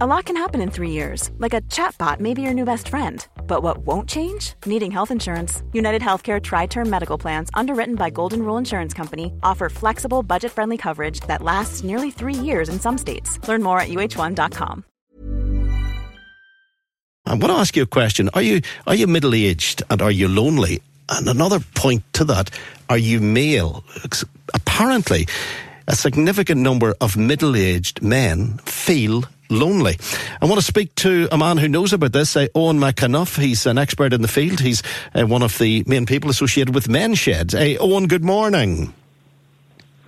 A lot can happen in three years, like a chatbot may be your new best friend. But what won't change? Needing health insurance. United Healthcare Tri Term Medical Plans, underwritten by Golden Rule Insurance Company, offer flexible, budget friendly coverage that lasts nearly three years in some states. Learn more at uh1.com. I want to ask you a question. Are you are you middle aged and are you lonely? And another point to that, are you male? Apparently, a significant number of middle aged men feel lonely. I want to speak to a man who knows about this, uh, Owen McAnuff. He's an expert in the field. He's uh, one of the main people associated with Men's Sheds. Uh, Owen, good morning.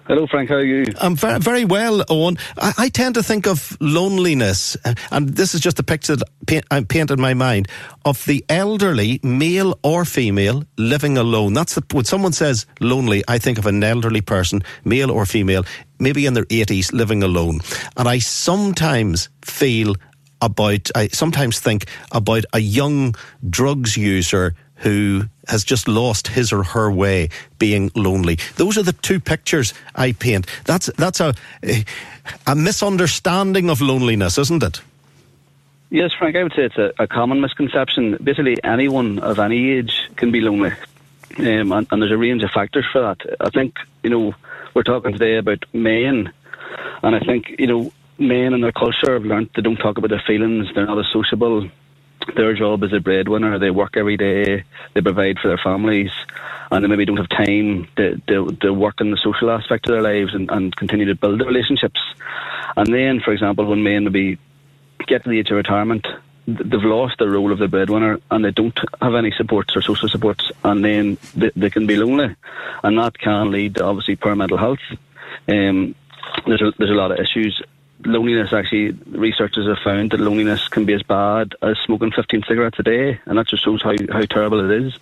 Hello, Frank. How are you? I'm very, very well, Owen. I, I, tend to think of loneliness, and this is just a picture that I paint in my mind of the elderly, male or female, living alone. That's the, when someone says lonely, I think of an elderly person, male or female, maybe in their 80s, living alone. And I sometimes feel about, I sometimes think about a young drugs user who has just lost his or her way being lonely. Those are the two pictures I paint. That's that's a a misunderstanding of loneliness, isn't it? Yes, Frank, I would say it's a, a common misconception. Basically, anyone of any age can be lonely. Um, and, and, there's a range of factors for that. I think, you know, we're talking today about men, and I think, you know, men in their culture have learned they don't talk about their feelings, they're not as sociable, their job is a breadwinner. They work every day. They provide for their families, and they maybe don't have time to, to, to work in the social aspect of their lives and, and continue to build the relationships. And then, for example, when men maybe get to the age of retirement, they've lost the role of the breadwinner and they don't have any supports or social supports, and then they, they can be lonely, and that can lead to obviously poor mental health. Um, there's a, there's a lot of issues loneliness actually researchers have found that loneliness can be as bad as smoking 15 cigarettes a day and that just shows how, how terrible it is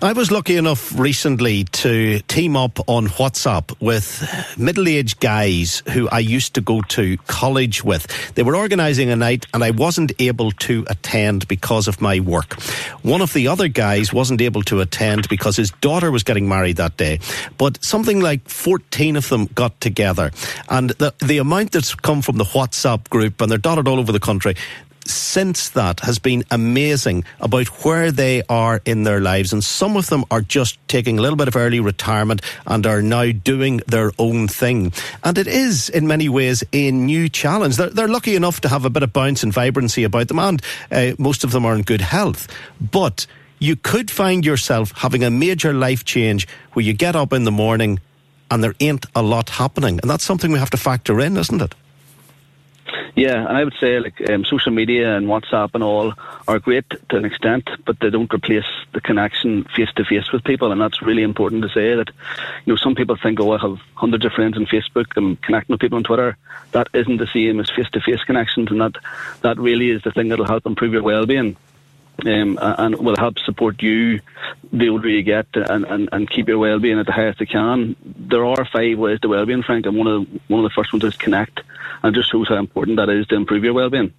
I was lucky enough recently to team up on WhatsApp with middle aged guys who I used to go to college with. They were organising a night and I wasn't able to attend because of my work. One of the other guys wasn't able to attend because his daughter was getting married that day. But something like 14 of them got together. And the, the amount that's come from the WhatsApp group, and they're dotted all over the country, since that has been amazing about where they are in their lives. And some of them are just taking a little bit of early retirement and are now doing their own thing. And it is, in many ways, a new challenge. They're, they're lucky enough to have a bit of bounce and vibrancy about them, and uh, most of them are in good health. But you could find yourself having a major life change where you get up in the morning and there ain't a lot happening. And that's something we have to factor in, isn't it? Yeah, and I would say like um, social media and WhatsApp and all are great to an extent, but they don't replace the connection face to face with people, and that's really important to say. That you know, some people think, oh, I have hundreds of friends on Facebook and connecting with people on Twitter. That isn't the same as face to face connections, and that that really is the thing that'll help improve your well being um, and will help support you the older you get and, and, and keep your well-being at the highest it can. There are five ways to well-being, Frank, and one of the, one of the first ones is connect, and just shows how important that is to improve your well-being.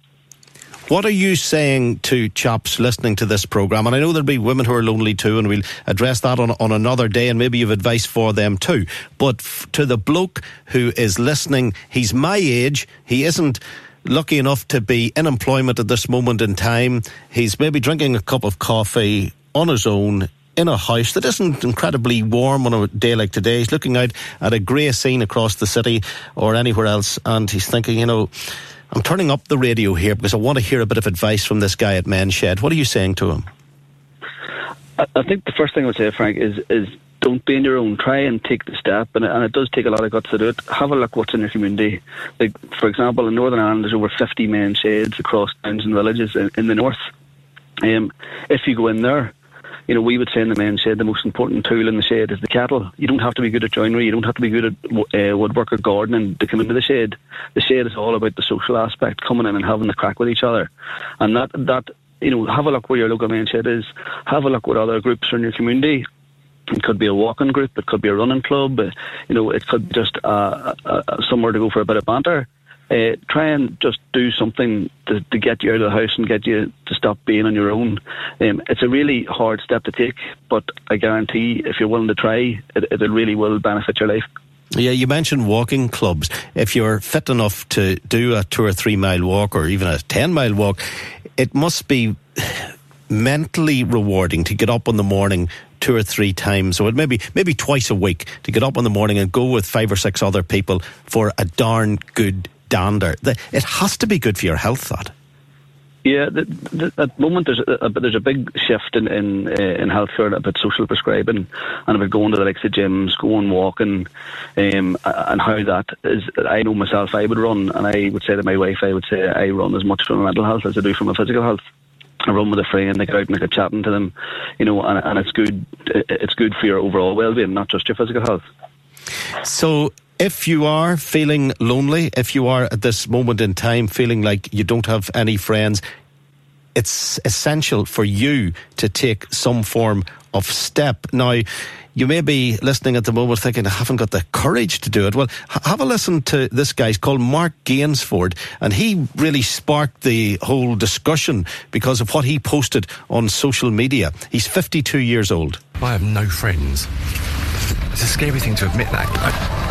What are you saying to chaps listening to this programme? And I know there'll be women who are lonely too, and we'll address that on, on another day, and maybe you've advice for them too. But f- to the bloke who is listening, he's my age, he isn't lucky enough to be in employment at this moment in time. He's maybe drinking a cup of coffee on his own in a house that isn't incredibly warm on a day like today. He's looking out at a grey scene across the city or anywhere else, and he's thinking, you know, I'm turning up the radio here because I want to hear a bit of advice from this guy at Men's Shed. What are you saying to him? I think the first thing I would say, Frank, is is don't be in your own. Try and take the step, and, and it does take a lot of guts to do it. Have a look what's in your community. Like for example, in Northern Ireland, there's over 50 Men's Sheds across towns and villages in, in the north. Um, if you go in there, you know, we would say in the men's shed the most important tool in the shed is the cattle. You don't have to be good at joinery, you don't have to be good at uh, woodwork or gardening to come into the shed. The shed is all about the social aspect, coming in and having the crack with each other, and that that you know, have a look where your local men's shed is. Have a look what other groups are in your community. It could be a walking group. It could be a running club. Uh, you know, it could just uh, uh, uh, somewhere to go for a bit of banter. Uh, try and just do something to, to, get you out of the house and get you to stop being on your own. Um, it's a really hard step to take, but I guarantee if you're willing to try, it, it really will benefit your life. Yeah, you mentioned walking clubs. If you're fit enough to do a two or three mile walk or even a 10 mile walk, it must be mentally rewarding to get up in the morning two or three times, or maybe maybe twice a week, to get up in the morning and go with five or six other people for a darn good dander. It has to be good for your health, that. Yeah, the, the, at the moment there's a, there's a big shift in in, uh, in healthcare about social prescribing and about going to the likes of gyms, going walking, um, and how that is. I know myself, I would run, and I would say to my wife, I would say I run as much for my mental health as I do for my physical health. I run with a friend, they get out and I get chatting to them, you know, and, and it's good. It's good for your overall well-being, not just your physical health. So, if you are feeling lonely, if you are at this moment in time feeling like you don't have any friends, it's essential for you to take some form of step. Now, you may be listening at the moment thinking, I haven't got the courage to do it. Well, have a listen to this guy. He's called Mark Gainsford, and he really sparked the whole discussion because of what he posted on social media. He's 52 years old. I have no friends. It's a scary thing to admit that,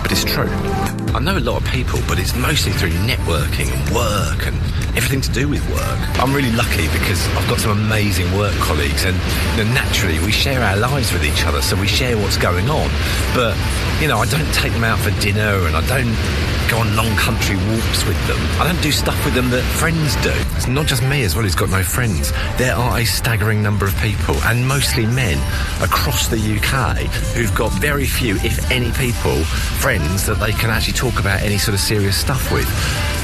but it's true. I know a lot of people, but it's mostly through networking and work and everything to do with work. I'm really lucky because I've got some amazing work colleagues, and you know, naturally we share our lives with each other, so we share what's going on. But you know, I don't take them out for dinner, and I don't go on long country walks with them. I don't do stuff with them that friends do. It's not just me as well who's got no friends. There are a staggering number of people, and mostly men, across the UK who've got very few, if any, people, friends that they can actually talk about any sort of serious stuff with.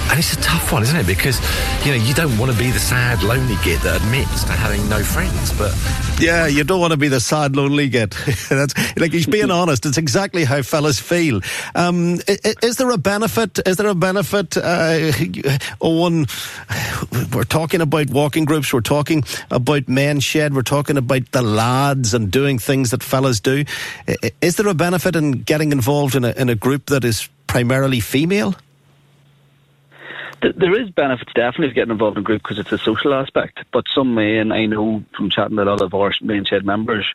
And it's a tough one, isn't it? Because, you know, you don't want to be the sad, lonely git that admits to having no friends, but. Yeah, you don't want to be the sad, lonely git. That's, like, he's being honest. It's exactly how fellas feel. Um, is, is, there a benefit? Is there a benefit? Uh, Owen, we're talking about walking groups. We're talking about men shed. We're talking about the lads and doing things that fellas do. Is there a benefit in getting involved in a, in a group that is primarily female? There is benefits definitely of getting involved in a group because it's a social aspect. But some and I know from chatting to a lot of our main shed members,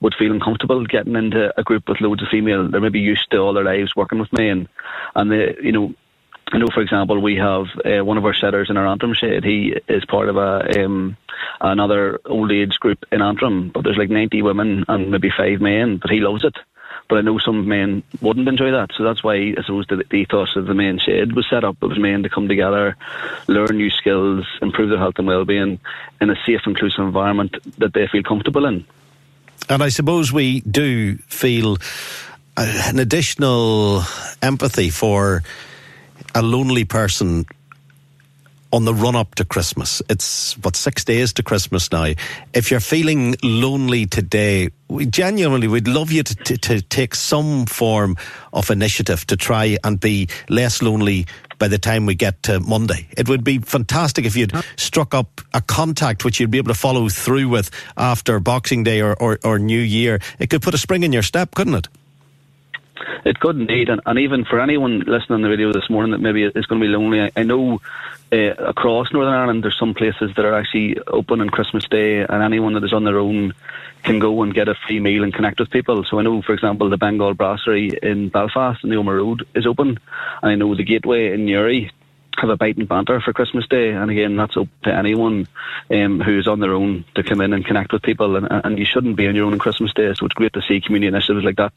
would feel uncomfortable getting into a group with loads of female. They're maybe used to all their lives working with men, and they, you know, I know, for example, we have uh, one of our shedders in our Antrim shed. He is part of a um, another old age group in Antrim, but there's like 90 women and maybe five men, but he loves it. But I know some men wouldn't enjoy that. So that's why I suppose the, the ethos of the main shed was set up. It was men to come together, learn new skills, improve their health and well-being in a safe, inclusive environment that they feel comfortable in. And I suppose we do feel uh, an additional empathy for a lonely person on the run up to Christmas. It's what six days to Christmas now. If you're feeling lonely today, we genuinely would love you to, to, to, take some form of initiative to try and be less lonely by the time we get to Monday. It would be fantastic if you'd struck up a contact which you'd be able to follow through with after Boxing Day or, or, or New Year. It could put a spring in your step, couldn't it? It could indeed, and, and even for anyone listening on the radio this morning that maybe is going to be lonely, I, I know uh, across Northern Ireland there's some places that are actually open on Christmas Day, and anyone that is on their own can go and get a free meal and connect with people. So I know, for example, the Bengal Brasserie in Belfast in the Ormeau Road is open, and I know the Gateway in Newry have a bite and banter for Christmas Day. And again, that's up to anyone um, who's on their own to come in and connect with people. And, and you shouldn't be on your own on Christmas Day. So it's great to see community initiatives like that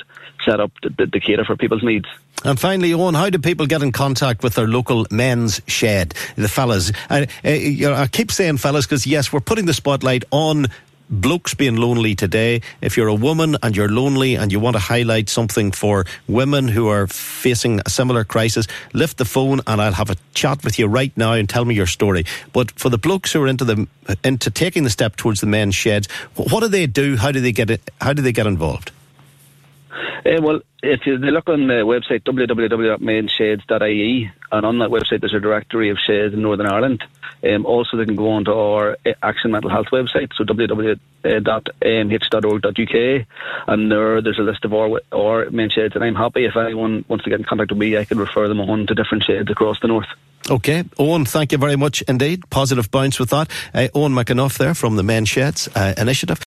set up to, to, cater for people's needs. And finally, Owen, how do people get in contact with their local men's shed, the fellas? I, I, I keep saying fellas because, yes, we're putting the spotlight on blokes being lonely today. If you're a woman and you're lonely and you want to highlight something for women who are facing a similar crisis, lift the phone and I'll have a chat with you right now and tell me your story. But for the blokes who are into the into taking the step towards the men's sheds, what do they do? How do they get it? How do they get involved? Uh, well, if you, look on the website www.menssheds.ie, and on that website there's a directory of sheds in Northern Ireland. Um, also, they can go onto our uh, Action Mental Health website, so www.amh.org.uk, and there there's a list of our, our main sheds. And I'm happy if anyone wants to get in contact with me, I can refer them on to different sheds across the north. Okay, Owen, thank you very much indeed. Positive bounce with that. Uh, Owen McAnuff there from the Men Sheds uh, Initiative.